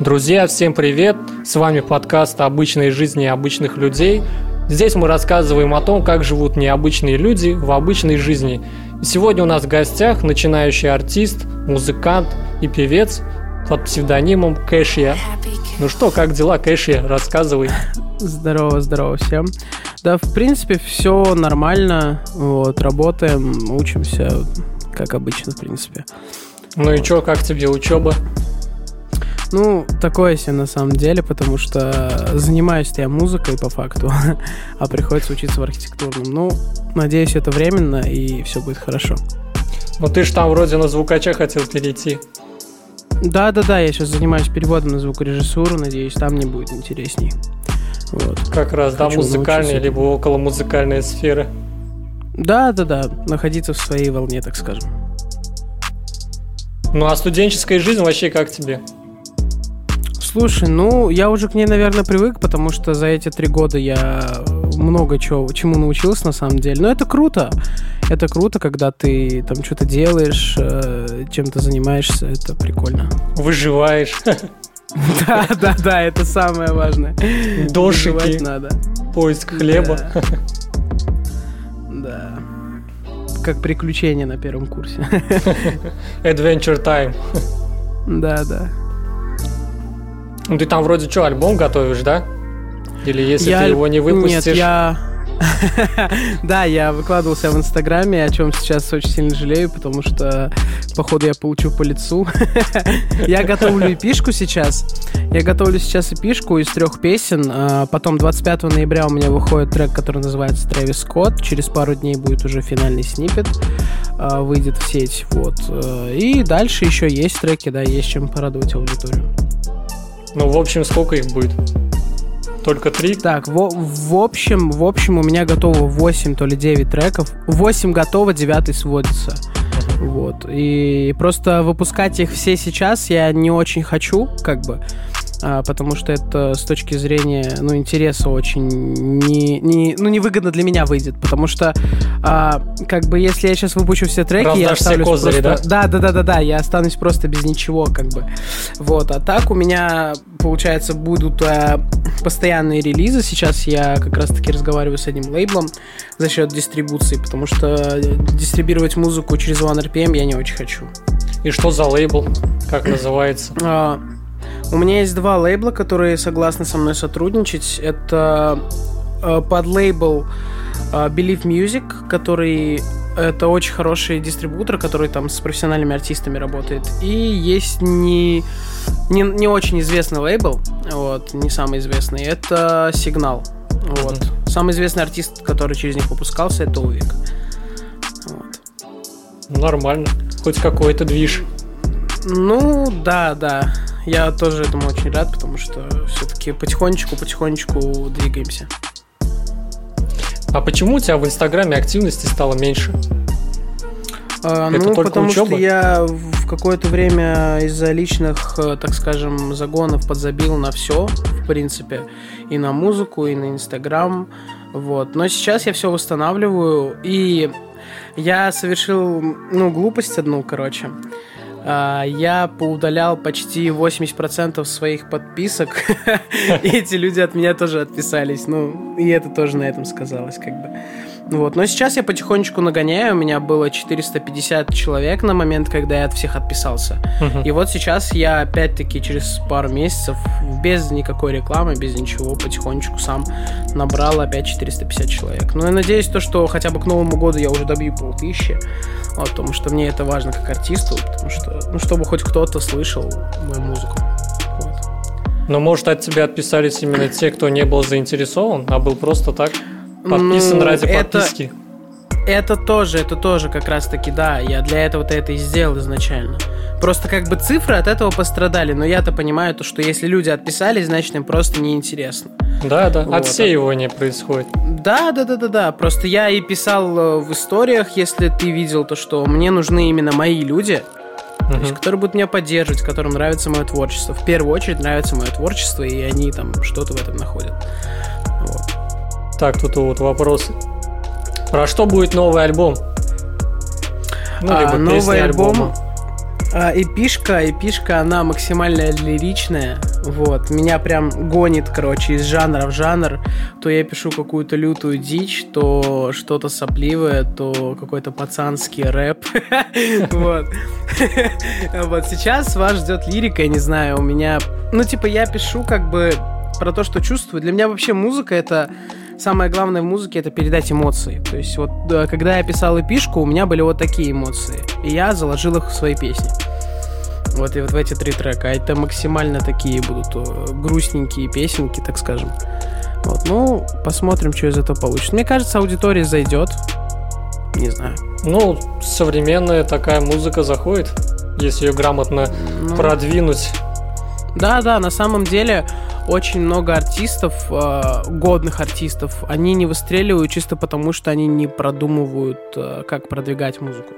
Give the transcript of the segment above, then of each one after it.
Друзья, всем привет! С вами подкаст «Обычной жизни обычных людей». Здесь мы рассказываем о том, как живут необычные люди в обычной жизни. И сегодня у нас в гостях начинающий артист, музыкант и певец под псевдонимом Кэшья. Ну что, как дела, Кэшья? Рассказывай. Здорово, здорово всем. Да, в принципе, все нормально. Вот, работаем, учимся, как обычно, в принципе. Ну и что, как тебе учеба? Ну, такое себе на самом деле, потому что занимаюсь я музыкой по факту, а приходится учиться в архитектурном. Ну, надеюсь, это временно и все будет хорошо. Ну ты же там вроде на звукача хотел перейти. Да, да, да, я сейчас занимаюсь переводом на звукорежиссуру, надеюсь, там мне будет интересней. Вот. Как раз, да, музыкальная, либо около музыкальной сферы. Да, да, да, находиться в своей волне, так скажем. Ну а студенческая жизнь вообще как тебе? Слушай, ну, я уже к ней, наверное, привык, потому что за эти три года я много чего, чему научился на самом деле. Но это круто. Это круто, когда ты там что-то делаешь, э, чем-то занимаешься. Это прикольно. Выживаешь. Да, да, да, это самое важное. Дошики. надо. Поиск хлеба. Да. Как приключение на первом курсе. Adventure time. Да, да. Ну ты там вроде что, альбом готовишь, да? Или если я... ты его не выпустишь... Нет, я... да, я выкладывался в Инстаграме, о чем сейчас очень сильно жалею, потому что, походу, я получу по лицу. я готовлю эпишку сейчас. Я готовлю сейчас эпишку из трех песен. А потом 25 ноября у меня выходит трек, который называется Трэвис Скотт. Через пару дней будет уже финальный снипет. А, выйдет в сеть. Вот. И дальше еще есть треки, да, есть чем порадовать аудиторию. Ну, в общем, сколько их будет? Только три? Так, в, в общем, в общем, у меня готово 8, то ли 9 треков. 8 готово, 9 сводится. Uh-huh. Вот. И просто выпускать их все сейчас я не очень хочу, как бы. А, потому что это с точки зрения ну, интереса очень не, не, ну, невыгодно для меня выйдет, потому что а, как бы если я сейчас выпущу все треки, Раздашь я останусь козыри, просто... Да? да, да, да, да, да, я останусь просто без ничего, как бы. Вот, а так у меня, получается, будут а, постоянные релизы. Сейчас я как раз-таки разговариваю с одним лейблом за счет дистрибуции, потому что дистрибировать музыку через OneRPM я не очень хочу. И что за лейбл? Как называется? У меня есть два лейбла, которые согласны со мной сотрудничать. Это э, под лейбл э, Believe Music, который это очень хороший дистрибутор, который там с профессиональными артистами работает. И есть не, не, не очень известный лейбл, вот, не самый известный, это Сигнал. Вот. Mm-hmm. Самый известный артист, который через них выпускался, это Увик. Вот. Нормально. Хоть какой-то движ. Ну, да, да. Я тоже этому очень рад, потому что все-таки потихонечку-потихонечку двигаемся. А почему у тебя в Инстаграме активности стало меньше? А, Это ну, потому учеба? что я в какое-то время из-за личных, э, так скажем, загонов подзабил на все, в принципе, и на музыку, и на Инстаграм, вот. Но сейчас я все восстанавливаю, и я совершил, ну, глупость одну, короче. А, я поудалял почти 80% своих подписок, и эти люди от меня тоже отписались. Ну, и это тоже на этом сказалось, как бы. Вот. Но сейчас я потихонечку нагоняю. У меня было 450 человек на момент, когда я от всех отписался. Uh-huh. И вот сейчас я опять-таки через пару месяцев, без никакой рекламы, без ничего, потихонечку сам набрал опять 450 человек. Ну, я надеюсь, то, что хотя бы к Новому году я уже добью полтысячи. Вот, потому что мне это важно как артисту, потому что, ну, чтобы хоть кто-то слышал мою музыку. Вот. Но, может, от тебя отписались именно те, кто не был заинтересован, а был просто так? Подписан ну, ради это, подписки. Это тоже, это тоже как раз таки, да, я для этого-то это и сделал изначально. Просто как бы цифры от этого пострадали, но я-то понимаю, то, что если люди отписались, значит им просто неинтересно. Да, да, вот. отсеивание происходит. Да, да, да, да, да. Просто я и писал э, в историях, если ты видел то, что мне нужны именно мои люди, uh-huh. то есть, которые будут меня поддерживать, которым нравится мое творчество. В первую очередь нравится мое творчество, и они там что-то в этом находят. Так, тут вот вопросы. Про что будет новый альбом? Ну, либо а, новый альбом. А, эпишка, эпишка, она максимально лиричная. Вот. Меня прям гонит, короче, из жанра в жанр. То я пишу какую-то лютую дичь, то что-то сопливое, то какой-то пацанский рэп. Вот. Вот сейчас вас ждет лирика, я не знаю, у меня... Ну, типа, я пишу как бы про то, что чувствую. Для меня вообще музыка — это самое главное в музыке это передать эмоции. То есть вот когда я писал эпишку, у меня были вот такие эмоции. И я заложил их в свои песни. Вот и вот в эти три трека. А это максимально такие будут э, грустненькие песенки, так скажем. Вот, ну, посмотрим, что из этого получится. Мне кажется, аудитория зайдет. Не знаю. Ну, современная такая музыка заходит, если ее грамотно ну, продвинуть. Да, да, на самом деле очень много артистов, э, годных артистов, они не выстреливают чисто потому, что они не продумывают, э, как продвигать музыку.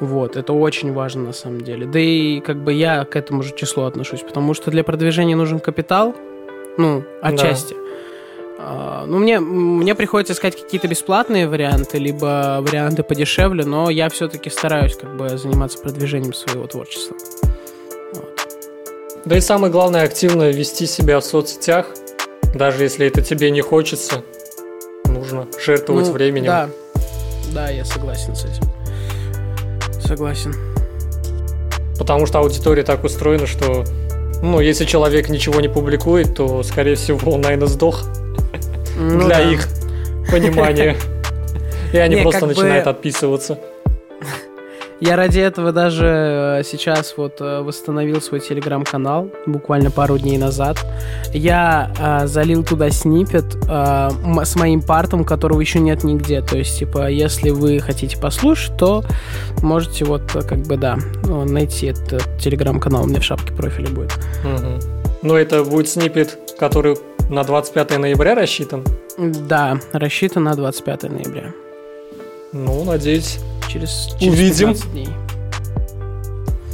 Вот, это очень важно на самом деле. Да и как бы я к этому же числу отношусь, потому что для продвижения нужен капитал, ну, отчасти. Да. Ну, мне, мне приходится искать какие-то бесплатные варианты, либо варианты подешевле, но я все-таки стараюсь как бы заниматься продвижением своего творчества. Да и самое главное, активно вести себя в соцсетях, даже если это тебе не хочется, нужно жертвовать ну, временем. Да, да, я согласен с этим. Согласен. Потому что аудитория так устроена, что, ну, если человек ничего не публикует, то, скорее всего, он, наверное, сдох ну, для да. их понимания. И они просто начинают отписываться. Я ради этого даже э, сейчас вот э, восстановил свой телеграм-канал буквально пару дней назад. Я э, залил туда снипет э, с моим партом, которого еще нет нигде. То есть, типа, если вы хотите послушать, то можете вот э, как бы, да, найти этот телеграм-канал. У меня в шапке профиля будет. Угу. Ну, это будет снипет, который на 25 ноября рассчитан? Да, рассчитан на 25 ноября. Ну, надеюсь, через, через Увидим. дней.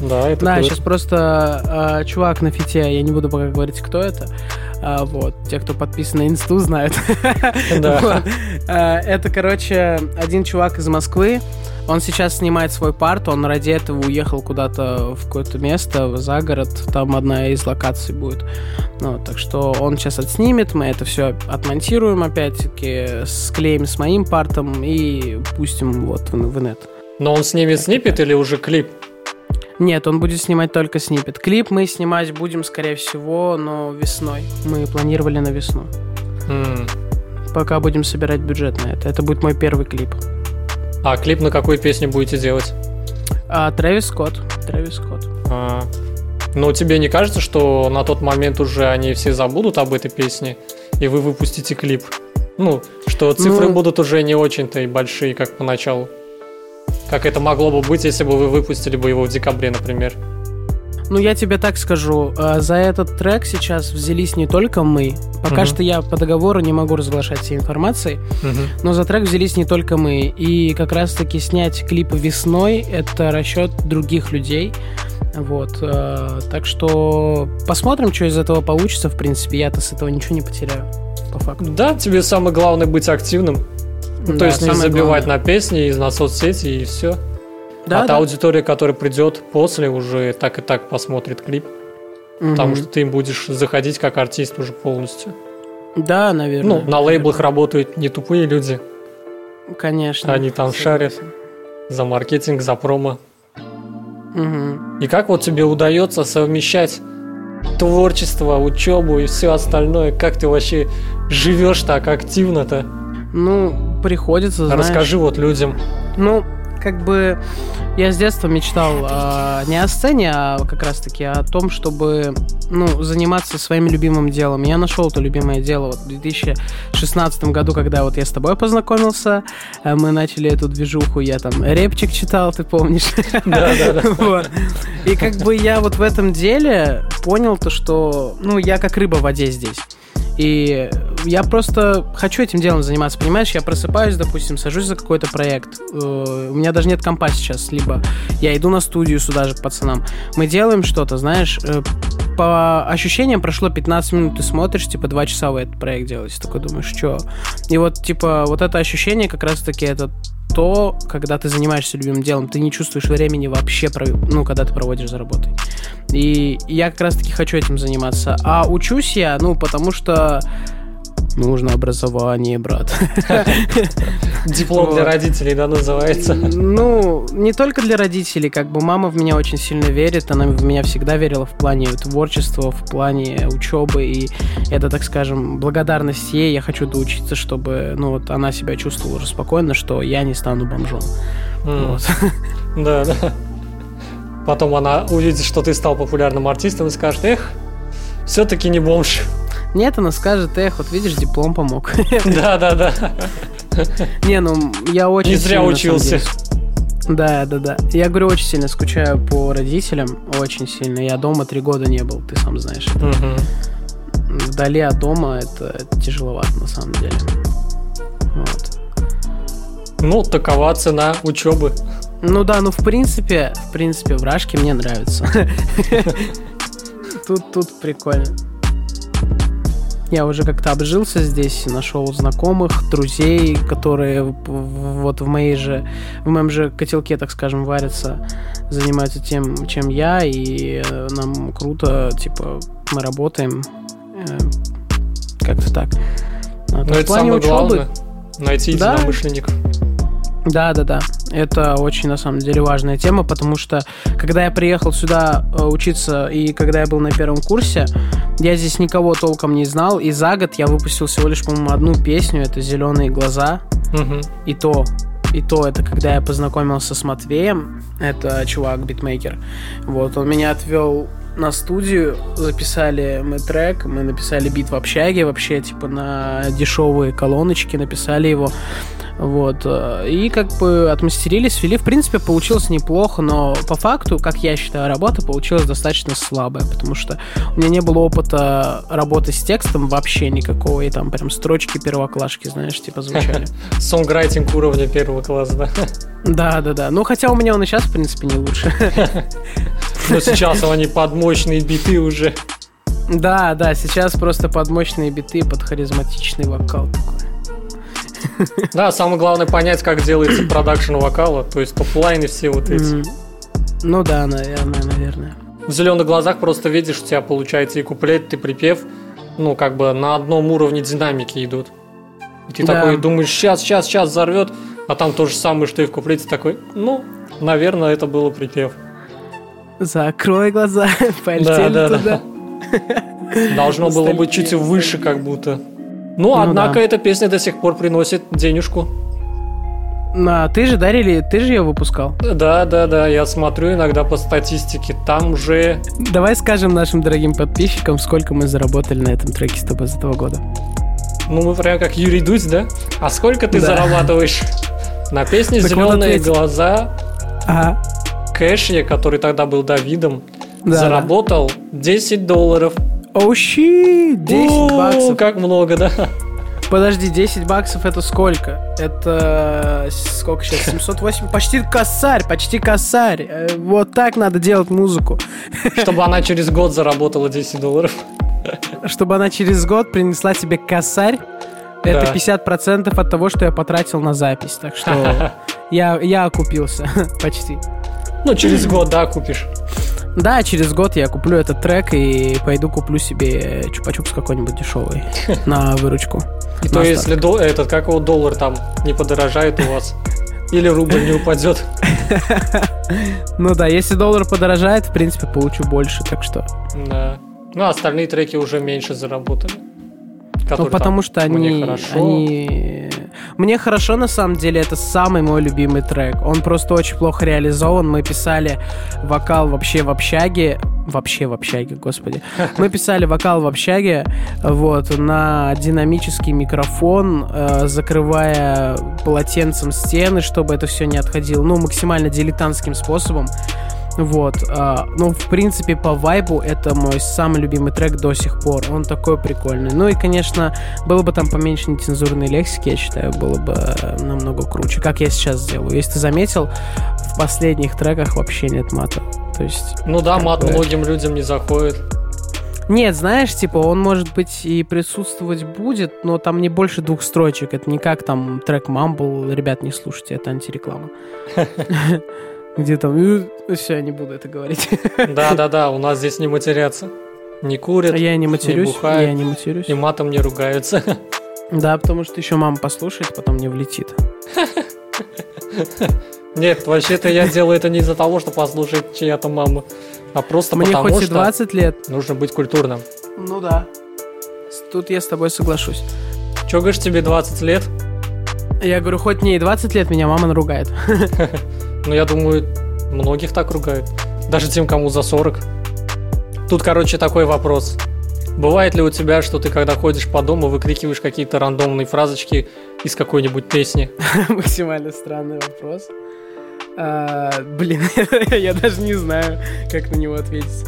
Да, это Да, сейчас просто э, чувак на фите, я не буду пока говорить, кто это. А, вот, те, кто подписан на инсту, знают. Да. а, это, короче, один чувак из Москвы. Он сейчас снимает свой парт, он ради этого уехал куда-то в какое-то место, за город, там одна из локаций будет. Ну, так что он сейчас отснимет, мы это все отмонтируем опять-таки, склеим с моим партом и пустим вот в, в нет. Но он снимет снипет или уже клип? Нет, он будет снимать только снипет. Клип мы снимать будем, скорее всего, но весной. Мы планировали на весну. Mm. Пока будем собирать бюджет на это. Это будет мой первый клип. А клип на какую песню будете делать? А, Трэвис Скотт. Трэвис Скотт. А, но тебе не кажется, что на тот момент уже они все забудут об этой песне, и вы выпустите клип? Ну, что цифры ну... будут уже не очень-то и большие, как поначалу. Как это могло бы быть, если бы вы выпустили бы его в декабре, например? Ну, я тебе так скажу, э, за этот трек сейчас взялись не только мы. Пока uh-huh. что я по договору не могу разглашать все информации, uh-huh. но за трек взялись не только мы. И как раз-таки снять клип весной — это расчет других людей. Вот, э, так что посмотрим, что из этого получится. В принципе, я-то с этого ничего не потеряю, по факту. Да, тебе самое главное быть активным. Ну, да, то есть не забивать главное. на песни, и на соцсети и все. Да, а да. та аудитория, которая придет после, уже так и так посмотрит клип. Угу. Потому что ты им будешь заходить как артист уже полностью. Да, наверное. Ну, на лейблах работают не тупые люди. Конечно. Они там шарят за маркетинг, за промо. Угу. И как вот тебе удается совмещать творчество, учебу и все остальное? Как ты вообще живешь так активно-то? Ну, приходится, знаешь... Расскажи вот людям. Ну, как бы я с детства мечтал э, не о сцене, а как раз-таки о том, чтобы ну, заниматься своим любимым делом. Я нашел это любимое дело вот, в 2016 году, когда вот я с тобой познакомился, э, мы начали эту движуху, я там репчик читал, ты помнишь? Да, да, да. И как бы я вот в этом деле понял то, что ну, я как рыба в воде здесь. И я просто хочу этим делом заниматься, понимаешь? Я просыпаюсь, допустим, сажусь за какой-то проект. Э, у меня даже нет компа сейчас, либо я иду на студию сюда же к пацанам. Мы делаем что-то, знаешь, э, по ощущениям прошло 15 минут, ты смотришь, типа, 2 часа вы этот проект делаете. Такой думаешь, что? И вот, типа, вот это ощущение как раз-таки это то, когда ты занимаешься любимым делом, ты не чувствуешь времени вообще, ну, когда ты проводишь за работой. И я как раз-таки хочу этим заниматься. А учусь я, ну, потому что Нужно образование, брат. Диплом для родителей, да, называется? Ну, не только для родителей, как бы мама в меня очень сильно верит, она в меня всегда верила в плане творчества, в плане учебы, и это, так скажем, благодарность ей, я хочу доучиться, чтобы, ну, вот она себя чувствовала уже спокойно, что я не стану бомжом. Да, да. Потом она увидит, что ты стал популярным артистом и скажет, эх, все-таки не бомж. Нет, она скажет, эх, вот видишь, диплом помог. Да, да, да. Не, ну я очень... Не зря учился. Да, да, да. Я говорю, очень сильно скучаю по родителям, очень сильно. Я дома три года не был, ты сам знаешь. Угу. Вдали от дома это, тяжеловато на самом деле. Вот. Ну, такова цена учебы. Ну да, ну в принципе, в принципе, вражки мне нравятся. Тут, тут прикольно. Я уже как-то обжился здесь, нашел знакомых, друзей, которые вот в моей же, в моем же котелке, так скажем, варятся, занимаются тем, чем я, и э, нам круто, типа, мы работаем э, как-то так. А, Но это самое учебы, главное, найти да, единомышленников. Да, да, да. Это очень, на самом деле, важная тема, потому что, когда я приехал сюда э, учиться, и когда я был на первом курсе, я здесь никого толком не знал, и за год я выпустил всего лишь, по-моему, одну песню, это «Зеленые глаза», угу. и то, и то это когда я познакомился с Матвеем, это чувак, битмейкер, вот, он меня отвел на студию, записали мы трек, мы написали бит в общаге вообще, типа на дешевые колоночки, написали его. Вот. Э, и как бы отмастерили, свели. В принципе, получилось неплохо, но по факту, как я считаю, работа получилась достаточно слабая, потому что у меня не было опыта работы с текстом вообще никакого, и там прям строчки первоклашки, знаешь, типа звучали. Сонграйтинг уровня первого класса, да? Да, да, да. Ну, хотя у меня он и сейчас, в принципе, не лучше. Но сейчас они под мощные биты уже. Да, да, сейчас просто под мощные биты, под харизматичный вокал такой. Да, самое главное понять, как делается продакшн вокала, то есть topline ы все вот эти. Ну да, наверное, наверное. В зеленых глазах просто видишь, у тебя получается и куплет, и припев, ну, как бы на одном уровне динамики идут. И ты да. такой думаешь, сейчас, сейчас, сейчас взорвет, а там то же самое, что и в куплете такой, ну, наверное, это было припев. Закрой глаза, полетели да, да, туда. Да. Должно было быть чуть выше, как будто. Ну, ну однако да. эта песня до сих пор приносит денежку. А ты же дарили, ты же ее выпускал? Да, да, да, я смотрю иногда по статистике, там же... Давай скажем нашим дорогим подписчикам, сколько мы заработали на этом треке с тобой за два года. Ну, мы прям как Юрий Дудь, да? А сколько ты да. зарабатываешь на песне «Зеленые глаза»? Ага. Кэшье, который тогда был Давидом, да. заработал 10 долларов Оу, щи, 10 О, баксов. как много, да? Подожди, 10 баксов это сколько? Это сколько сейчас? 708? Почти косарь, почти косарь. Э, вот так надо делать музыку. Чтобы она через год заработала 10 долларов. Чтобы она через год принесла тебе косарь. Это да. 50% от того, что я потратил на запись. Так что я, я окупился почти. Ну, через год, да, купишь. Да, через год я куплю этот трек и пойду куплю себе чупа-чупс какой-нибудь дешевый на выручку. И то если до, этот, как его доллар там не подорожает у вас? Или рубль не упадет? Ну да, если доллар подорожает, в принципе, получу больше, так что... Да. Ну, а остальные треки уже меньше заработали. Ну, потому что они, они мне хорошо, на самом деле, это самый мой любимый трек. Он просто очень плохо реализован. Мы писали вокал вообще в общаге. Вообще в общаге, господи. Мы писали вокал в общаге, вот, на динамический микрофон, э, закрывая полотенцем стены, чтобы это все не отходило. Ну, максимально дилетантским способом. Вот. А, ну, в принципе, по вайбу это мой самый любимый трек до сих пор. Он такой прикольный. Ну и, конечно, было бы там поменьше нецензурной лексики, я считаю, было бы намного круче. Как я сейчас сделаю. Если ты заметил, в последних треках вообще нет мата. То есть... Ну да, мат бы... многим людям не заходит. Нет, знаешь, типа, он, может быть, и присутствовать будет, но там не больше двух строчек. Это не как там трек Mumble. Ребят, не слушайте, это антиреклама. Где там... «Э, Все, я не буду это говорить. Да-да-да, у нас здесь не матерятся. Не курят, я не матерюсь, не бухают, я не матерюсь. И матом не ругаются. Да, потому что еще мама послушает, потом не влетит. Нет, вообще-то я делаю это не из-за того, что послушать чья-то мама, а просто Мне потому хоть что 20 лет. нужно быть культурным. Ну да. Тут я с тобой соглашусь. Че, говоришь, тебе 20 лет? Я говорю, хоть мне и 20 лет, меня мама наругает. Ну, я думаю, многих так ругают. Даже тем, кому за 40. Тут, короче, такой вопрос. Бывает ли у тебя, что ты, когда ходишь по дому, выкрикиваешь какие-то рандомные фразочки из какой-нибудь песни? Максимально странный вопрос. А, блин, я даже не знаю, как на него ответить.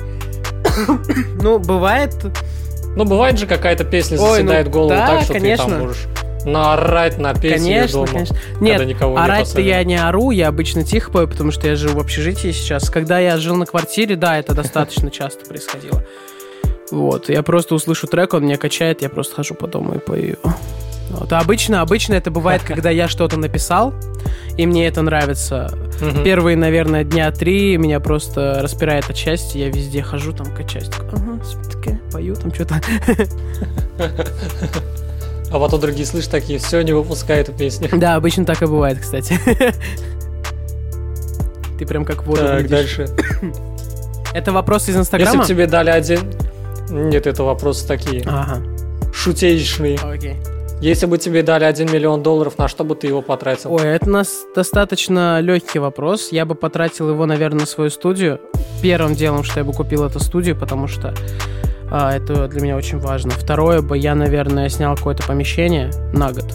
ну, бывает... Ну, бывает же какая-то песня заседает ну, голову да, так, что конечно. ты там можешь наорать на песню конечно, дома. Конечно, Нет, никого орать-то я не ору, я обычно тихо пою, потому что я живу в общежитии сейчас. Когда я жил на квартире, да, это достаточно часто происходило. Вот, я просто услышу трек, он меня качает, я просто хожу по дому и пою. Вот. А обычно, обычно это бывает, когда я что-то написал, и мне это нравится. Первые, наверное, дня три меня просто распирает от счастья. Я везде хожу, там качаюсь. Ага, пою там что-то. А потом другие слышат такие, все, не выпускай эту песню. Да, обычно так и бывает, кстати. Ты прям как воду Так, дальше. Это вопрос из Инстаграма? Если бы тебе дали один... Нет, это вопросы такие. Ага. Шутеечные. Окей. Если бы тебе дали 1 миллион долларов, на что бы ты его потратил? Ой, это у нас достаточно легкий вопрос. Я бы потратил его, наверное, на свою студию. Первым делом, что я бы купил эту студию, потому что а, это для меня очень важно. Второе бы я, наверное, снял какое-то помещение на год.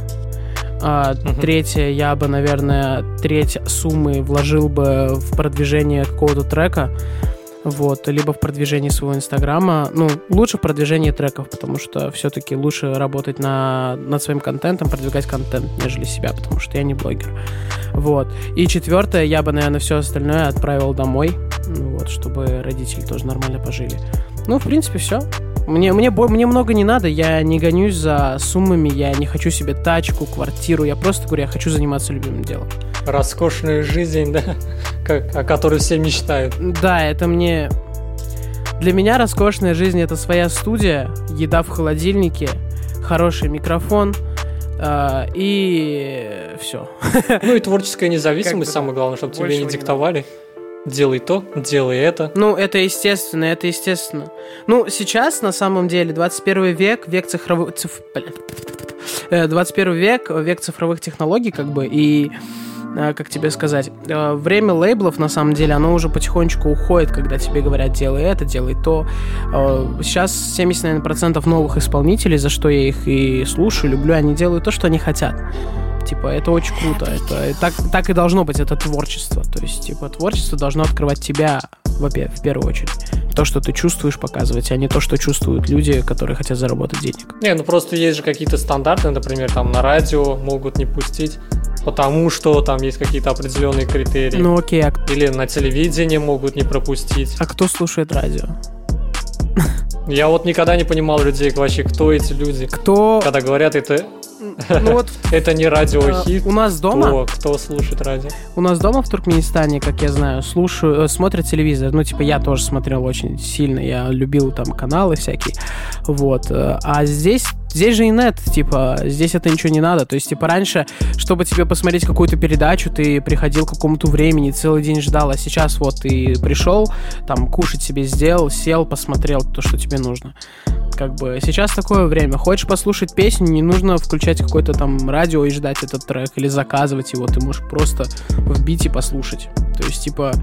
А, угу. Третье, я бы, наверное, треть суммы вложил бы в продвижение какого-то трека. Вот, либо в продвижении своего инстаграма. Ну, лучше в продвижении треков, потому что все-таки лучше работать на, над своим контентом, продвигать контент, нежели себя, потому что я не блогер. Вот. И четвертое, я бы, наверное, все остальное отправил домой, вот, чтобы родители тоже нормально пожили. Ну, в принципе, все. Мне, мне, мне много не надо, я не гонюсь за суммами, я не хочу себе тачку, квартиру, я просто говорю, я хочу заниматься любимым делом. Роскошная жизнь, да, как, о которой все мечтают. Да, это мне... Для меня роскошная жизнь — это своя студия, еда в холодильнике, хороший микрофон, Uh, и все. Ну и творческая независимость, самое главное, чтобы тебе не диктовали. Не делай то, делай это. Ну, это естественно, это естественно. Ну, сейчас, на самом деле, 21 век, век цифровых... Циф... 21 э, век, век цифровых технологий, как бы, и э, как тебе сказать, э, время лейблов, на самом деле, оно уже потихонечку уходит, когда тебе говорят, делай это, делай то. Сейчас 70, наверное, процентов новых исполнителей, за что я их и слушаю, люблю, они делают то, что они хотят. Типа, это очень круто. Это так, так и должно быть, это творчество. То есть, типа, творчество должно открывать тебя, в первую очередь. То, что ты чувствуешь, показывать, а не то, что чувствуют люди, которые хотят заработать денег. Не, ну просто есть же какие-то стандарты, например, там на радио могут не пустить, потому что там есть какие-то определенные критерии. Ну окей. А... Или на телевидении могут не пропустить. А кто слушает радио? Я вот никогда не понимал людей вообще, кто эти люди. Кто? Когда говорят, это ну вот это не радиохит. У нас дома. Кто слушает радио? У нас дома в Туркменистане, как я знаю, слушаю, э, смотрят телевизор. Ну типа я тоже смотрел очень сильно, я любил там каналы всякие, вот. Э, а здесь Здесь же и нет, типа, здесь это ничего не надо. То есть, типа, раньше, чтобы тебе посмотреть какую-то передачу, ты приходил к какому-то времени, целый день ждал, а сейчас вот ты пришел, там, кушать себе сделал, сел, посмотрел то, что тебе нужно. Как бы сейчас такое время. Хочешь послушать песню, не нужно включать какое-то там радио и ждать этот трек, или заказывать его, ты можешь просто вбить и послушать. То есть, типа,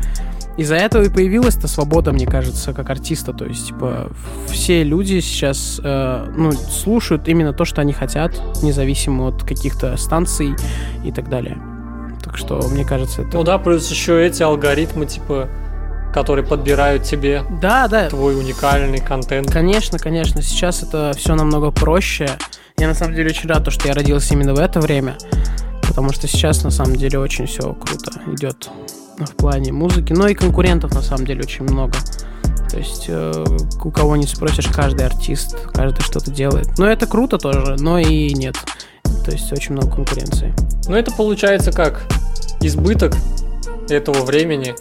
из-за этого и появилась эта свобода, мне кажется, как артиста. То есть, типа, все люди сейчас, э, ну, слушают именно то, что они хотят, независимо от каких-то станций и так далее. Так что, мне кажется, это... Ну да, плюс еще эти алгоритмы, типа, которые подбирают тебе да, да. твой уникальный контент. Конечно, конечно. Сейчас это все намного проще. Я на самом деле очень рад, что я родился именно в это время. Потому что сейчас на самом деле очень все круто идет в плане музыки. Но и конкурентов на самом деле очень много. То есть э, у кого не спросишь, каждый артист, каждый что-то делает. Но это круто тоже, но и нет. То есть очень много конкуренции. Ну это получается как избыток этого времени.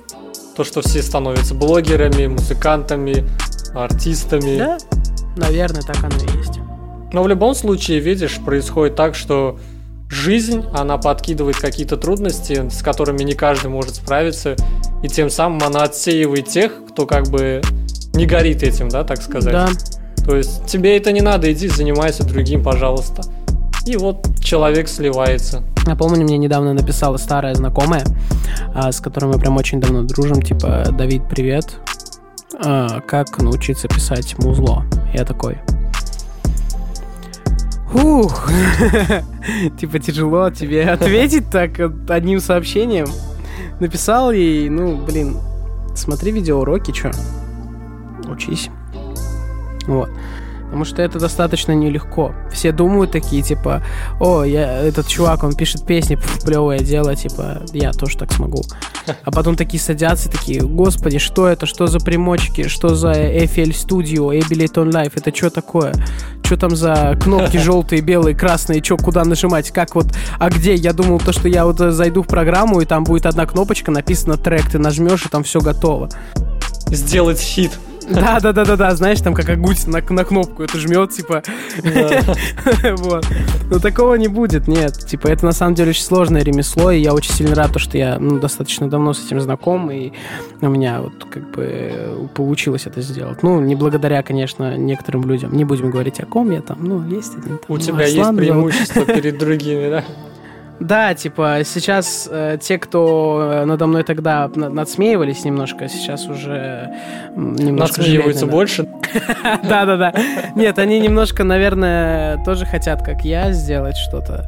То, что все становятся блогерами, музыкантами, артистами. Да, наверное, так оно и есть. Но в любом случае, видишь, происходит так, что жизнь, она подкидывает какие-то трудности, с которыми не каждый может справиться, и тем самым она отсеивает тех, кто как бы не горит этим, да, так сказать. Да. То есть тебе это не надо, иди занимайся другим, пожалуйста. И вот человек сливается. Я помню, мне недавно написала старая знакомая, а, с которой мы прям очень давно дружим, типа, Давид, привет, а, как научиться писать музло? Я такой, Ух, типа тяжело тебе ответить так одним сообщением. Написал ей, ну, блин, смотри видеоуроки, чё, учись. Вот. Потому что это достаточно нелегко. Все думают такие, типа, о, я, этот чувак, он пишет песни, плевое дело, типа, я тоже так смогу. А потом такие садятся, такие, господи, что это, что за примочки, что за FL Studio, Ableton Live, это что такое? Что там за кнопки желтые, белые, красные, что, куда нажимать, как вот, а где? Я думал, то, что я вот зайду в программу, и там будет одна кнопочка, написано трек, ты нажмешь, и там все готово. Сделать хит. Да, да, да, да, да, знаешь, там как Агуть на, на кнопку это жмет, типа. Вот. Но такого не будет, нет. Типа, это на самом деле очень сложное ремесло, и я очень сильно рад, что я ну, достаточно давно с этим знаком, и у меня вот как бы получилось это сделать. Ну, не благодаря, конечно, некоторым людям. Не будем говорить о ком я там, ну, есть один. У тебя есть преимущество перед другими, да? Да, типа, сейчас э, те, кто э, надо мной тогда надсмеивались немножко, сейчас уже немножко Надсмеиваются больше? Да-да-да. Нет, они немножко, наверное, тоже хотят, как я, сделать что-то.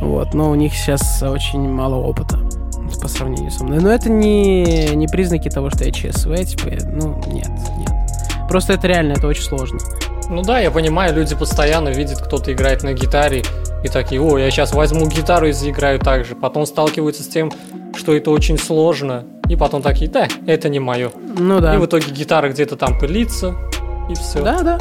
Вот, но у них сейчас очень мало опыта по сравнению со мной. Но это не, не признаки того, что я ЧСВ, типа, ну, нет, нет. Просто это реально, это очень сложно. Ну да, я понимаю, люди постоянно видят, кто-то играет на гитаре, и такие, о, я сейчас возьму гитару и заиграю так же. Потом сталкиваются с тем, что это очень сложно, и потом такие, да, это не мое. Ну да. И в итоге гитара где-то там пылится, и все. Да, да.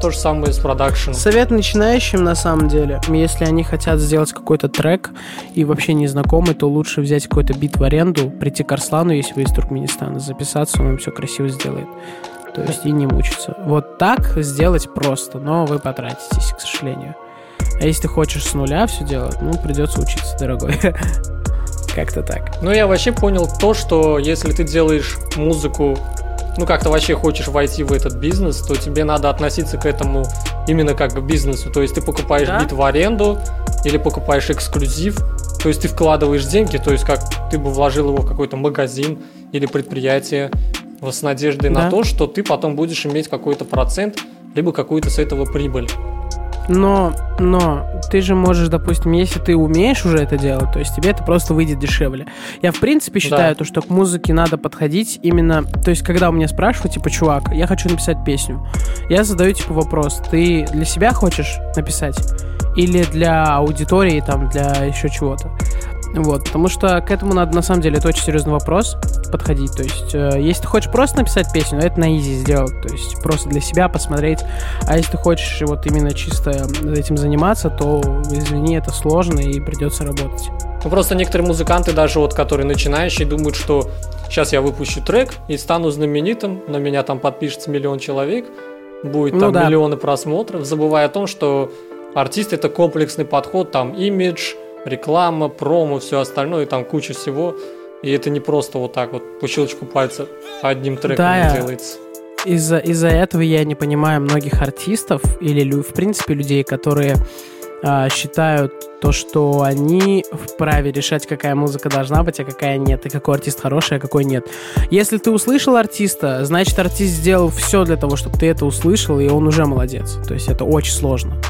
То же самое с продакшеном. Совет начинающим, на самом деле, если они хотят сделать какой-то трек и вообще не знакомы, то лучше взять какой-то бит в аренду, прийти к Арслану, если вы из Туркменистана, записаться, он им все красиво сделает то есть и не мучиться. Вот так сделать просто, но вы потратитесь, к сожалению. А если ты хочешь с нуля все делать, ну, придется учиться, дорогой. Как-то так. Ну, я вообще понял то, что если ты делаешь музыку, ну, как-то вообще хочешь войти в этот бизнес, то тебе надо относиться к этому именно как к бизнесу. То есть ты покупаешь да? бит в аренду или покупаешь эксклюзив, то есть ты вкладываешь деньги, то есть как ты бы вложил его в какой-то магазин или предприятие, с надеждой да. на то, что ты потом будешь иметь какой-то процент, либо какую-то с этого прибыль. Но, но ты же можешь, допустим, если ты умеешь уже это делать, то есть тебе это просто выйдет дешевле. Я, в принципе, считаю, да. то, что к музыке надо подходить именно... То есть, когда у меня спрашивают, типа, чувак, я хочу написать песню, я задаю, типа, вопрос, ты для себя хочешь написать? Или для аудитории, там, для еще чего-то? Вот, потому что к этому надо, на самом деле, это очень серьезный вопрос подходить. То есть, э, если ты хочешь просто написать песню, это на изи сделать. То есть, просто для себя посмотреть. А если ты хочешь вот именно чисто этим заниматься, то, извини, это сложно и придется работать. Ну, просто некоторые музыканты, даже вот, которые начинающие, думают, что сейчас я выпущу трек и стану знаменитым, на меня там подпишется миллион человек, будет ну, там да. миллионы просмотров, забывая о том, что артист это комплексный подход, там имидж, реклама, промо, все остальное, и там куча всего. И это не просто вот так вот по щелчку пальца одним треком да, делается. Из-за из этого я не понимаю многих артистов или, в принципе, людей, которые а, считают то, что они вправе решать, какая музыка должна быть, а какая нет, и какой артист хороший, а какой нет. Если ты услышал артиста, значит, артист сделал все для того, чтобы ты это услышал, и он уже молодец. То есть это очень сложно.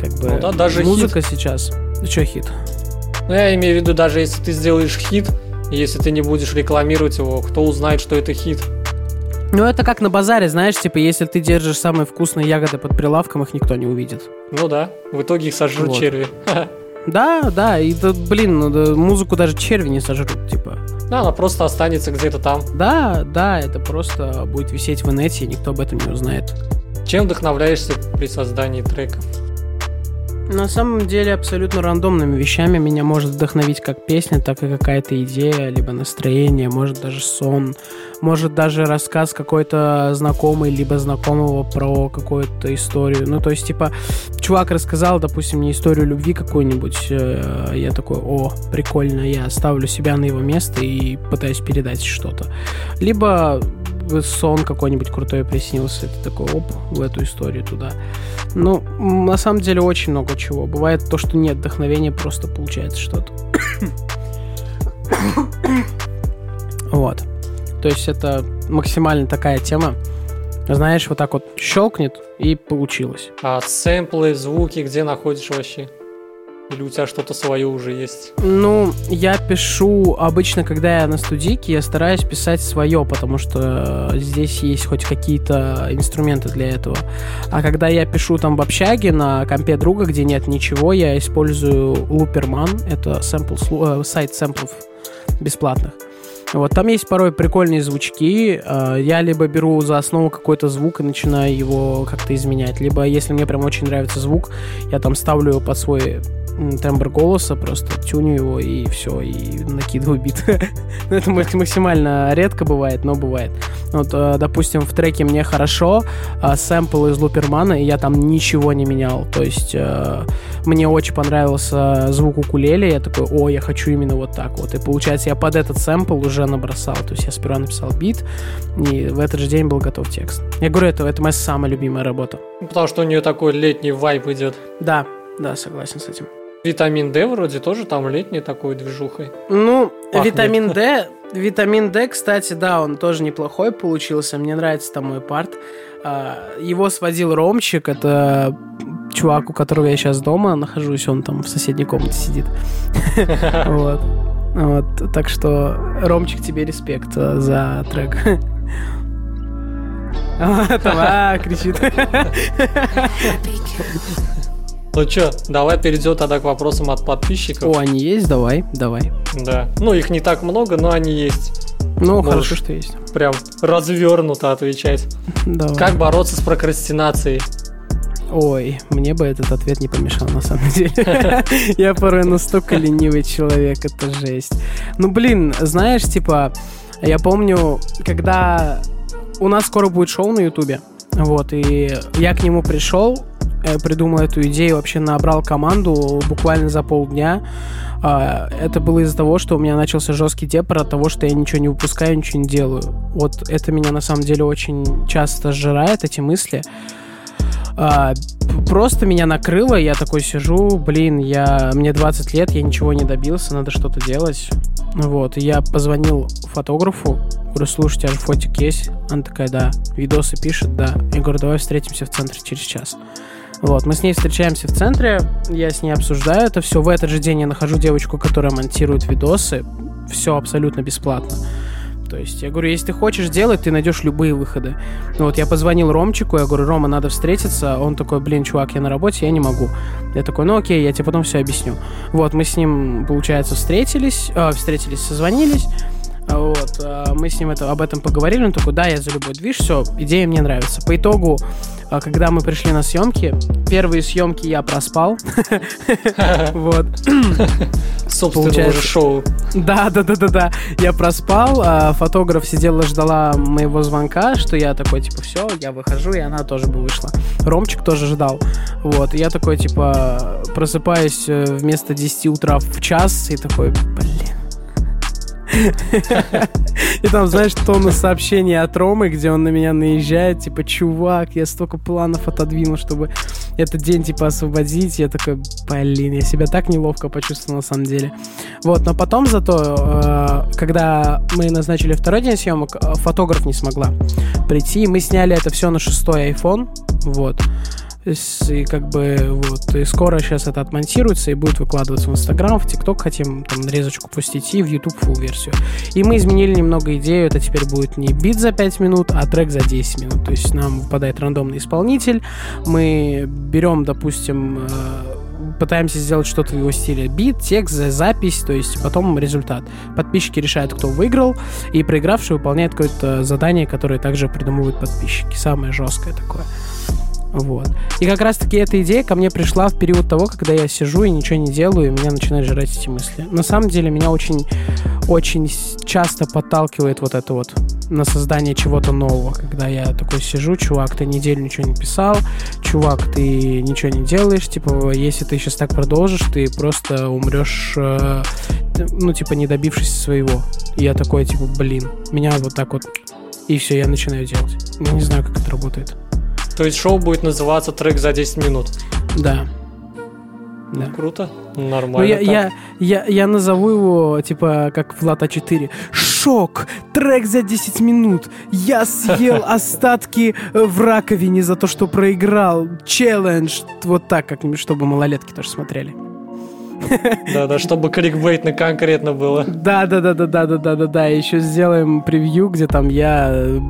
Как бы ну, да, даже музыка хит. сейчас. Ну что хит? Ну, я имею в виду, даже если ты сделаешь хит, если ты не будешь рекламировать его, кто узнает, что это хит? Ну, это как на базаре, знаешь, типа, если ты держишь самые вкусные ягоды под прилавком, их никто не увидит. Ну да, в итоге их сожрут вот. черви. Да, да, и да, блин, ну, музыку даже черви не сожрут, типа. Да, она просто останется где-то там. Да, да, это просто будет висеть в инете, и никто об этом не узнает. Чем вдохновляешься при создании треков? На самом деле абсолютно рандомными вещами меня может вдохновить как песня, так и какая-то идея, либо настроение, может даже сон, может даже рассказ какой-то знакомый, либо знакомого про какую-то историю. Ну, то есть, типа, чувак рассказал, допустим, мне историю любви какую-нибудь, э, я такой, о, прикольно, я ставлю себя на его место и пытаюсь передать что-то. Либо сон какой-нибудь крутой приснился, это такой, оп, в эту историю туда. Ну, на самом деле очень много чего. Бывает то, что нет вдохновения, просто получается что-то. вот. То есть это максимально такая тема. Знаешь, вот так вот щелкнет и получилось. А сэмплы, звуки где находишь вообще? Или у тебя что-то свое уже есть? Ну, я пишу обычно, когда я на студийке, я стараюсь писать свое, потому что здесь есть хоть какие-то инструменты для этого. А когда я пишу там в общаге на компе друга, где нет ничего, я использую Looperman, это сэмпл, э, сайт сэмплов бесплатных. Вот, там есть порой прикольные звучки. Э, я либо беру за основу какой-то звук и начинаю его как-то изменять, либо если мне прям очень нравится звук, я там ставлю его под свой тембр голоса, просто тюню его и все, и накидываю бит. Ну, это максимально редко бывает, но бывает. Вот, э, допустим, в треке «Мне хорошо» э, сэмпл из Лупермана, и я там ничего не менял. То есть э, мне очень понравился звук укулеле, я такой, о, я хочу именно вот так вот. И получается, я под этот сэмпл уже набросал. То есть я сперва написал бит, и в этот же день был готов текст. Я говорю, это, это моя самая любимая работа. Потому что у нее такой летний вайп идет. Да, да, согласен с этим. Витамин D вроде тоже там летний такой движухой. Ну, Пахнет. витамин D, витамин D, кстати, да, он тоже неплохой получился. Мне нравится там мой парт. А, его сводил Ромчик, это чувак, у которого я сейчас дома нахожусь, он там в соседней комнате сидит. Вот. Вот, так что, Ромчик, тебе респект э, за трек. А, кричит. Ну что, давай перейдем тогда к вопросам от подписчиков. О, они есть? Давай, давай. Да. Ну, их не так много, но они есть. Ну, Можешь хорошо, что есть. Прям развернуто отвечать. Давай. Как бороться с прокрастинацией? Ой, мне бы этот ответ не помешал, на самом деле. Я порой настолько ленивый человек, это жесть. Ну, блин, знаешь, типа, я помню, когда у нас скоро будет шоу на Ютубе, вот, и я к нему пришел, придумал эту идею, вообще набрал команду буквально за полдня. А, это было из-за того, что у меня начался жесткий депр от того, что я ничего не выпускаю, ничего не делаю. Вот это меня на самом деле очень часто сжирает, эти мысли. А, просто меня накрыло, я такой сижу, блин, я, мне 20 лет, я ничего не добился, надо что-то делать. Вот, я позвонил фотографу, говорю, слушай, у фотик есть? Она такая, да. Видосы пишет, да. Я говорю, давай встретимся в центре через час. Вот, мы с ней встречаемся в центре, я с ней обсуждаю это все. В этот же день я нахожу девочку, которая монтирует видосы. Все абсолютно бесплатно. То есть я говорю, если ты хочешь делать, ты найдешь любые выходы. Вот я позвонил Ромчику, я говорю, Рома, надо встретиться. Он такой, блин, чувак, я на работе, я не могу. Я такой, ну окей, я тебе потом все объясню. Вот, мы с ним, получается, встретились, э, встретились, созвонились. Вот, э, мы с ним это, об этом поговорили, он такой, да, я за любой движ, все, идея мне нравится. По итогу, э, когда мы пришли на съемки, первые съемки я проспал. Вот. Собственно, уже шоу. Да, да, да, да, да. Я проспал, а фотограф сидела, ждала моего звонка, что я такой, типа, все, я выхожу, и она тоже бы вышла. Ромчик тоже ждал. Вот, я такой, типа, просыпаюсь э, вместо 10 утра в час, и такой, блин, и там, знаешь, тонна сообщений от Ромы, где он на меня наезжает, типа, чувак, я столько планов отодвинул, чтобы этот день, типа, освободить. Я такой, блин, я себя так неловко почувствовал на самом деле. Вот, но потом зато, э, когда мы назначили второй день съемок, э, фотограф не смогла прийти. Мы сняли это все на шестой iPhone, вот. И как бы вот, и скоро сейчас это отмонтируется и будет выкладываться в Инстаграм, в ТикТок хотим там нарезочку пустить и в YouTube full версию. И мы изменили немного идею, это теперь будет не бит за 5 минут, а трек за 10 минут. То есть нам выпадает рандомный исполнитель, мы берем, допустим, э, пытаемся сделать что-то в его стиле. Бит, текст, запись, то есть потом результат. Подписчики решают, кто выиграл, и проигравший выполняет какое-то задание, которое также придумывают подписчики. Самое жесткое такое. Вот. И как раз-таки эта идея ко мне пришла в период того, когда я сижу и ничего не делаю, и меня начинают жрать эти мысли. На самом деле меня очень, очень часто подталкивает вот это вот на создание чего-то нового, когда я такой сижу, чувак, ты неделю ничего не писал, чувак, ты ничего не делаешь, типа, если ты сейчас так продолжишь, ты просто умрешь, э, ну, типа, не добившись своего. И я такой, типа, блин, меня вот так вот, и все, я начинаю делать. Я не знаю, как это работает. То есть шоу будет называться трек за 10 минут? Да. Да. Круто, нормально. Ну, я, я, я, я назову его, типа, как Влад А4. Шок! Трек за 10 минут. Я съел остатки в раковине за то, что проиграл. Челлендж. Вот так как-нибудь, чтобы малолетки тоже смотрели. Да-да, чтобы кликбейтно конкретно было. Да-да-да-да-да-да-да-да. Еще сделаем превью, где там я э,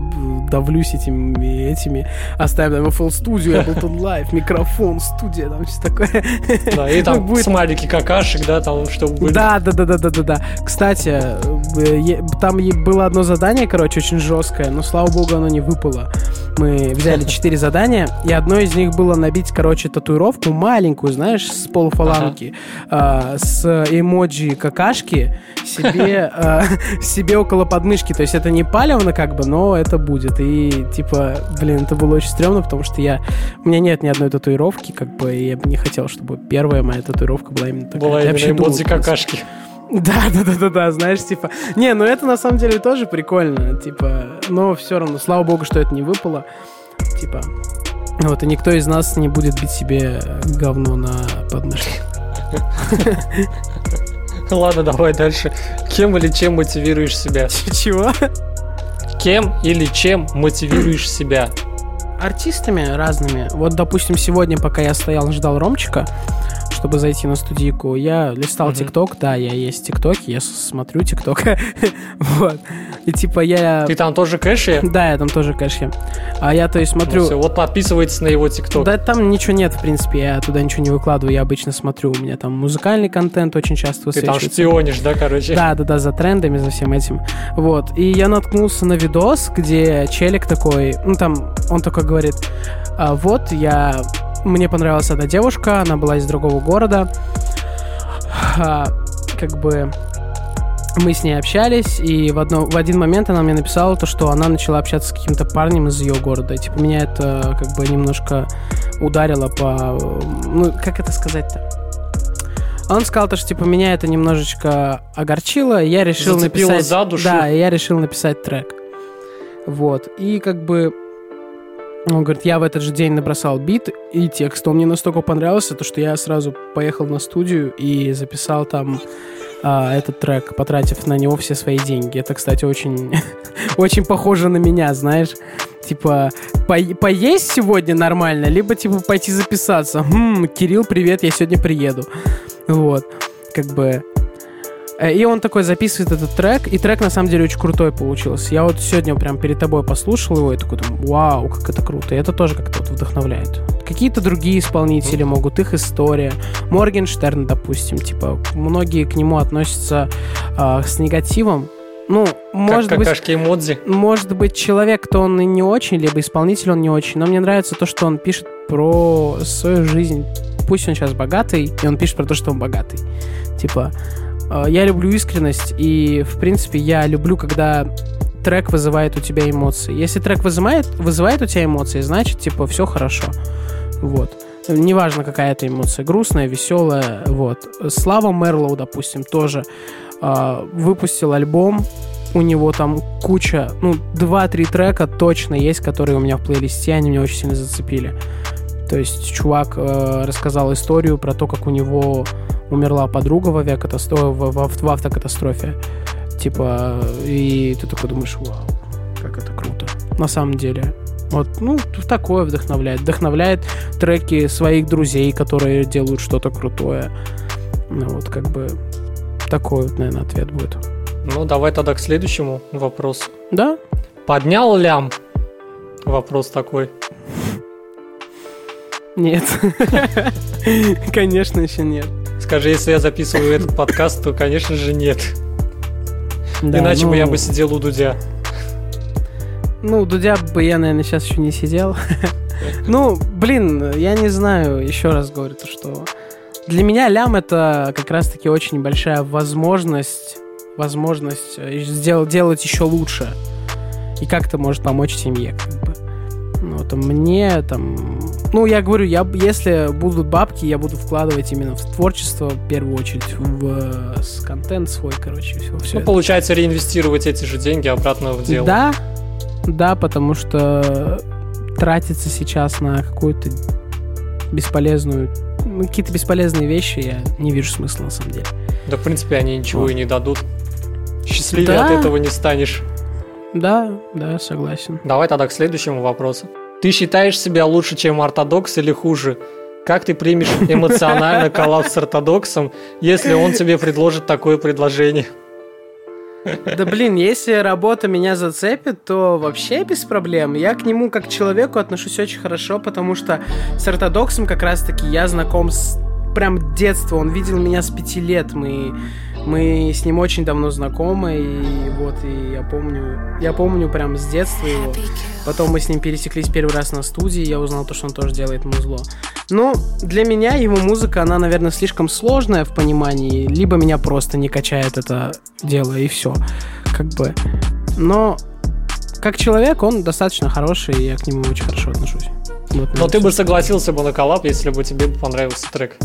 давлюсь этими, этими. Оставим там FL Studio, Ableton Live, микрофон, студия, там что такое. Да, и там будет... смайлики какашек, да, там, чтобы были. Да, да, да, да, да, да, да. Кстати, э, там было одно задание, короче, очень жесткое, но, слава богу, оно не выпало. Мы взяли четыре задания, и одно из них было набить, короче, татуировку маленькую, знаешь, с полуфаланки, ага. э, с эмоджи какашки себе, э, себе около подмышки. То есть это не палевно как бы, но это будет. И типа, блин, это было очень стрёмно, потому что я... У меня нет ни одной татуировки, как бы, и я бы не хотел, чтобы первая моя татуировка была именно такая. Была именно эмодзи какашки. Да, да, да, да, да, знаешь, типа. Не, ну это на самом деле тоже прикольно, типа, но все равно, слава богу, что это не выпало. Типа. Вот, и никто из нас не будет бить себе говно на подмышке. Ладно, давай дальше. Кем или чем мотивируешь себя? Чего? Кем или чем мотивируешь себя? Артистами разными. Вот, допустим, сегодня, пока я стоял, ждал Ромчика, чтобы зайти на студийку, я листал ТикТок, mm-hmm. да, я есть ТикТок, я смотрю ТикТок, вот. И типа я... Ты там тоже кэши? Да, я там тоже кэши. А я, то есть, смотрю... Ну, все, вот подписывайтесь на его ТикТок. Да, там ничего нет, в принципе, я туда ничего не выкладываю, я обычно смотрю, у меня там музыкальный контент очень часто высвечивается. Ты там шпионишь, да, короче? Да, да, да, за трендами, за всем этим. Вот. И я наткнулся на видос, где челик такой, ну там, он такой говорит, а, вот, я мне понравилась одна девушка, она была из другого города. А, как бы мы с ней общались, и в, одно, в один момент она мне написала то, что она начала общаться с каким-то парнем из ее города. И, типа, меня это как бы немножко ударило по... Ну, как это сказать-то? Он сказал то, что типа меня это немножечко огорчило, и я решил Зацепило написать... за душу. Да, я решил написать трек. Вот. И как бы он говорит, я в этот же день набросал бит и текст. Он мне настолько понравился, то, что я сразу поехал на студию и записал там а, этот трек, потратив на него все свои деньги. Это, кстати, очень, очень похоже на меня, знаешь. Типа, по поесть сегодня нормально, либо, типа, пойти записаться. Хм, Кирилл, привет, я сегодня приеду. Вот, как бы... Э, и он такой записывает этот трек, и трек на самом деле очень крутой получился. Я вот сегодня прям перед тобой послушал его и такой, там, вау, как это круто. И это тоже как-то вот вдохновляет. Какие-то другие исполнители могут, их история. Моргенштерн, допустим, типа, многие к нему относятся э, с негативом, ну, может как быть... эмодзи. Может быть, человек-то он и не очень, либо исполнитель он не очень, но мне нравится то, что он пишет про свою жизнь. Пусть он сейчас богатый, и он пишет про то, что он богатый. Типа, я люблю искренность, и, в принципе, я люблю, когда трек вызывает у тебя эмоции. Если трек вызывает, вызывает у тебя эмоции, значит, типа, все хорошо. Вот. Неважно, какая это эмоция, грустная, веселая, вот. Слава Мерлоу, допустим, тоже э, выпустил альбом, у него там куча, ну, 2-3 трека точно есть, которые у меня в плейлисте, они меня очень сильно зацепили. То есть чувак э, рассказал историю про то, как у него умерла подруга в авиакатастрофе, в, в, в автокатастрофе. Типа, и ты такой думаешь, вау, как это круто. На самом деле. Вот, ну, такое вдохновляет. Вдохновляет треки своих друзей, которые делают что-то крутое. Ну, вот, как бы, такой вот, наверное, ответ будет. Ну, давай тогда к следующему вопросу. Да? Поднял лям? Вопрос такой. Нет. Конечно, еще нет. Скажи, если я записываю этот подкаст, то, конечно же, нет. Да, Иначе ну... бы я бы сидел у Дудя. Ну, у Дудя бы я, наверное, сейчас еще не сидел. ну, блин, я не знаю, еще раз говорю, то, что для меня лям это как раз-таки очень большая возможность, возможность сделать, делать еще лучше. И как это может помочь семье, как бы. Ну, там, мне, там... Ну, я говорю, я, если будут бабки, я буду вкладывать именно в творчество, в первую очередь, в, в контент свой, короче, все. все ну, это. получается, реинвестировать эти же деньги обратно в дело. Да, да, потому что тратиться сейчас на какую-то бесполезную ну, какие-то бесполезные вещи я не вижу смысла на самом деле. Да, в принципе, они ничего вот. и не дадут. Счастливее да. от этого не станешь. Да, да, согласен. Давай тогда к следующему вопросу. Ты считаешь себя лучше, чем ортодокс или хуже? Как ты примешь эмоционально коллапс с ортодоксом, если он тебе предложит такое предложение? Да блин, если работа меня зацепит, то вообще без проблем. Я к нему как к человеку отношусь очень хорошо, потому что с ортодоксом как раз-таки я знаком с прям детства. Он видел меня с пяти лет. Мы мы с ним очень давно знакомы, и вот, и я помню, я помню прям с детства его. Потом мы с ним пересеклись первый раз на студии, я узнал то, что он тоже делает музло. Но для меня его музыка, она, наверное, слишком сложная в понимании, либо меня просто не качает это дело, и все. Как бы. Но как человек он достаточно хороший, и я к нему очень хорошо отношусь. Вот, Но ты бы согласился бы на коллаб, если бы тебе понравился трек.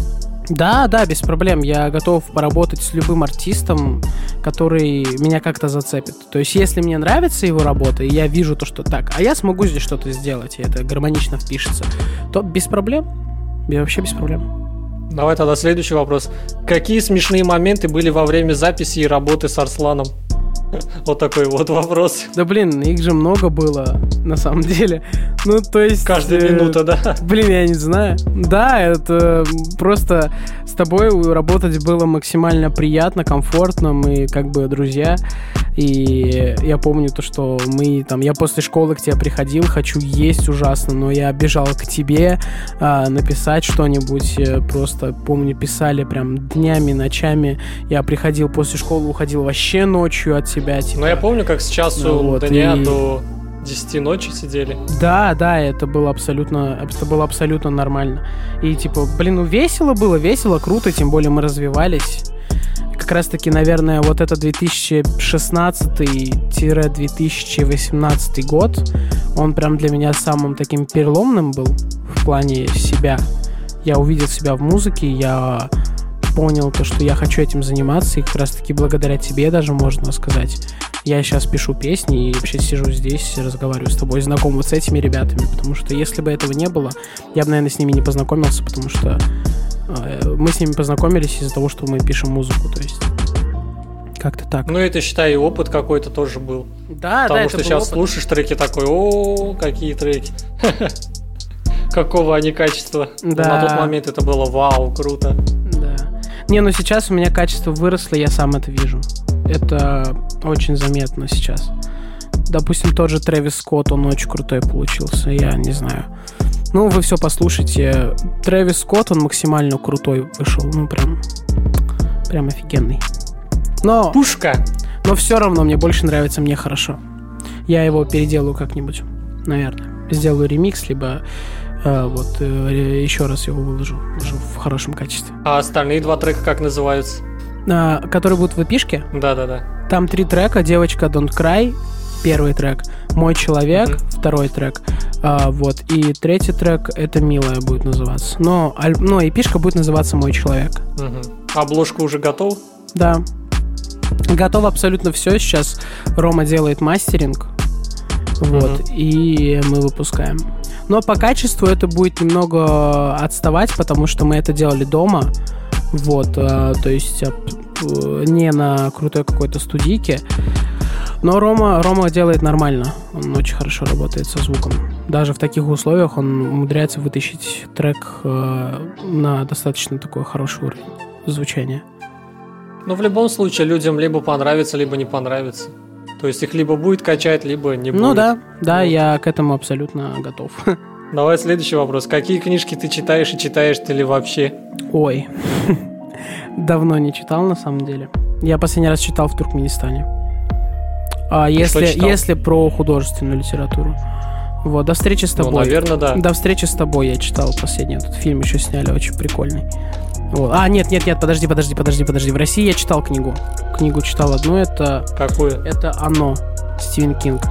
Да, да, без проблем. Я готов поработать с любым артистом, который меня как-то зацепит. То есть, если мне нравится его работа, и я вижу то, что так, а я смогу здесь что-то сделать, и это гармонично впишется, то без проблем. Вообще без проблем. Давай тогда следующий вопрос. Какие смешные моменты были во время записи и работы с Арсланом? Вот такой вот вопрос. Да блин, их же много было, на самом деле. Ну, то есть... Каждая э, минута, да? Блин, я не знаю. Да, это просто с тобой работать было максимально приятно, комфортно. Мы как бы друзья. И я помню то, что мы там... Я после школы к тебе приходил, хочу есть ужасно, но я бежал к тебе а, написать что-нибудь. Э, просто, помню, писали прям днями, ночами. Я приходил после школы, уходил вообще ночью от тебя. Типа. Ну, я помню, как сейчас ну, у вот, дня и... до 10 ночи сидели. Да, да, это было абсолютно, это было абсолютно нормально. И типа, блин, ну весело было, весело, круто, тем более мы развивались. Как раз таки, наверное, вот это 2016-2018 год, он прям для меня самым таким переломным был в плане себя. Я увидел себя в музыке, я понял то, что я хочу этим заниматься, и как раз таки благодаря тебе даже можно сказать. Я сейчас пишу песни и вообще сижу здесь, разговариваю с тобой, знаком вот с этими ребятами, потому что если бы этого не было, я бы, наверное, с ними не познакомился, потому что э, мы с ними познакомились из-за того, что мы пишем музыку, то есть как-то так. Ну, это, считай, опыт какой-то тоже был. Да, Потому да, что сейчас опыт. слушаешь треки такой, о, какие треки. Какого они качества. Да. На тот момент это было вау, круто. Не, ну сейчас у меня качество выросло, я сам это вижу. Это очень заметно сейчас. Допустим, тот же Трэвис Скотт, он очень крутой получился, я не знаю. Ну, вы все послушайте. Трэвис Скотт, он максимально крутой вышел. Ну, прям, прям офигенный. Но... Пушка! Но все равно мне больше нравится «Мне хорошо». Я его переделаю как-нибудь, наверное. Сделаю ремикс, либо вот, э, еще раз его выложу уже в хорошем качестве. А остальные два трека как называются? А, которые будут в эпишке? Да-да-да. Там три трека. Девочка Don't Cry, первый трек. Мой человек, mm-hmm. второй трек. А, вот. И третий трек это Милая будет называться. Но, аль... но эпишка будет называться Мой человек. Mm-hmm. Обложка уже готова? Да. Готово абсолютно все. Сейчас Рома делает мастеринг. Вот. Mm-hmm. И мы выпускаем. Но по качеству это будет немного отставать, потому что мы это делали дома. Вот, э, то есть э, не на крутой какой-то студийке. Но Рома, Рома делает нормально. Он очень хорошо работает со звуком. Даже в таких условиях он умудряется вытащить трек э, на достаточно такой хороший уровень звучания. Ну, в любом случае, людям либо понравится, либо не понравится. То есть их либо будет качать, либо не ну будет. Ну да, да, вот. я к этому абсолютно готов. Давай следующий вопрос. Какие книжки ты читаешь и читаешь ты ли вообще? Ой, давно не читал на самом деле. Я последний раз читал в Туркменистане. А если, если про художественную литературу. Вот, до встречи с ну, тобой. Ну, наверное, да. До встречи с тобой я читал последний этот фильм, еще сняли, очень прикольный. Вот. А, нет, нет, нет, подожди, подожди, подожди, подожди. В России я читал книгу. Книгу читал одну, это... Какую? Это «Оно», Стивен Кинг.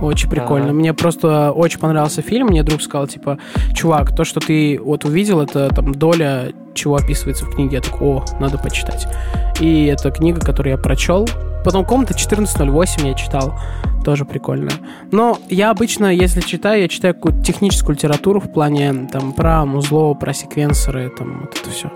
Очень прикольно. Ага. Мне просто очень понравился фильм. Мне друг сказал, типа, чувак, то, что ты вот увидел, это там доля чего описывается в книге. Я такой, о, надо почитать. И это книга, которую я прочел. Потом комната 1408 я читал. Тоже прикольно. Но я обычно, если читаю, я читаю какую-то техническую литературу в плане там про музло, про секвенсоры, там вот это все.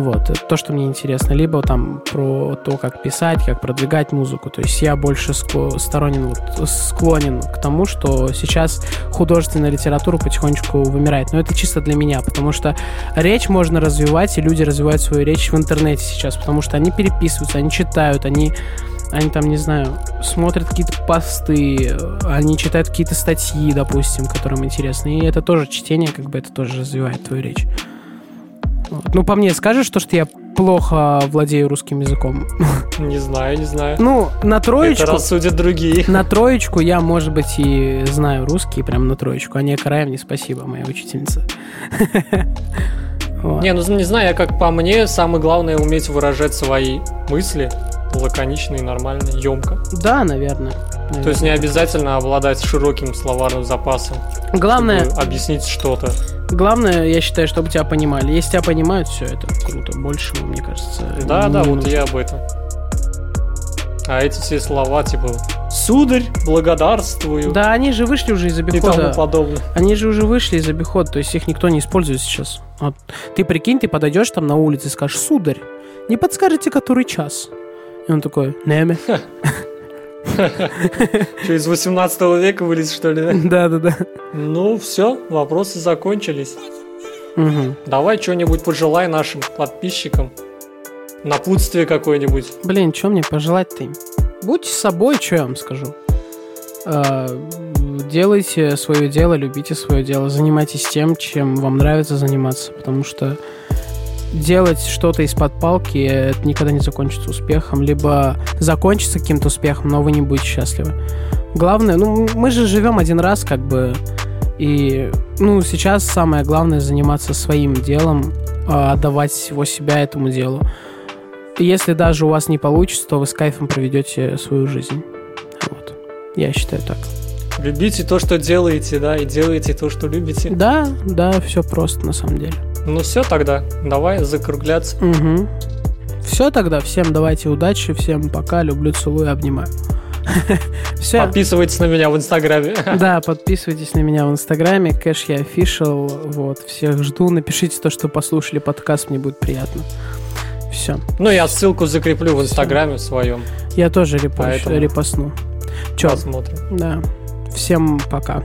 Вот, то, что мне интересно. Либо там про то, как писать, как продвигать музыку. То есть я больше сторонен, вот, склонен к тому, что сейчас художественная литература потихонечку вымирает. Но это чисто для меня, потому что речь можно развивать, и люди развивают свою речь в интернете сейчас, потому что они переписываются, они читают, они они там, не знаю, смотрят какие-то посты, они читают какие-то статьи, допустим, которым интересны. И это тоже чтение, как бы это тоже развивает твою речь. Ну, по мне, скажешь, то, что я плохо владею русским языком? Не знаю, не знаю. Ну, на троечку... Это рассудят другие. На троечку я, может быть, и знаю русский, прям на троечку. А не Караевне спасибо, моя учительница. Не, ну не знаю, я как по мне, самое главное уметь выражать свои мысли лаконично и нормально, емко. Да, наверное. наверное. То есть не обязательно обладать широким словарным запасом. Главное... Объяснить что-то. Главное, я считаю, чтобы тебя понимали. Если тебя понимают, все это круто. Больше, мне кажется. Да, да, вот я об этом. А эти все слова, типа, сударь, благодарствую. Да, они же вышли уже из обихода. И тому подобное. Они же уже вышли из обихода, то есть их никто не использует сейчас. Вот. Ты прикинь, ты подойдешь там на улице и скажешь, сударь, не подскажете, который час? И он такой, неме. Что, из 18 века вылез, что ли? Да, да, да. Ну, все, вопросы закончились. Угу. Давай что-нибудь пожелай нашим подписчикам. Напутствие какое-нибудь. Блин, что мне пожелать-то им? Будьте собой, что я вам скажу. А, делайте свое дело, любите свое дело, занимайтесь тем, чем вам нравится заниматься, потому что делать что-то из-под палки, это никогда не закончится успехом, либо закончится каким-то успехом, но вы не будете счастливы. Главное, ну, мы же живем один раз, как бы, и, ну, сейчас самое главное заниматься своим делом, а, отдавать всего себя этому делу. И если даже у вас не получится, то вы с кайфом проведете свою жизнь. Вот. Я считаю так. Любите то, что делаете, да, и делайте то, что любите. Да, да, все просто на самом деле. Ну все тогда, давай закругляться. Угу. Все тогда, всем давайте удачи, всем пока, люблю, целую, обнимаю. Все. Подписывайтесь на меня в Инстаграме. Да, подписывайтесь на меня в Инстаграме, кэш я офишал, вот, всех жду, напишите то, что послушали подкаст, мне будет приятно. Все. Ну, я ссылку закреплю в Инстаграме в своем. Я тоже репост, репостну. Че? Посмотрим. Да. Всем пока.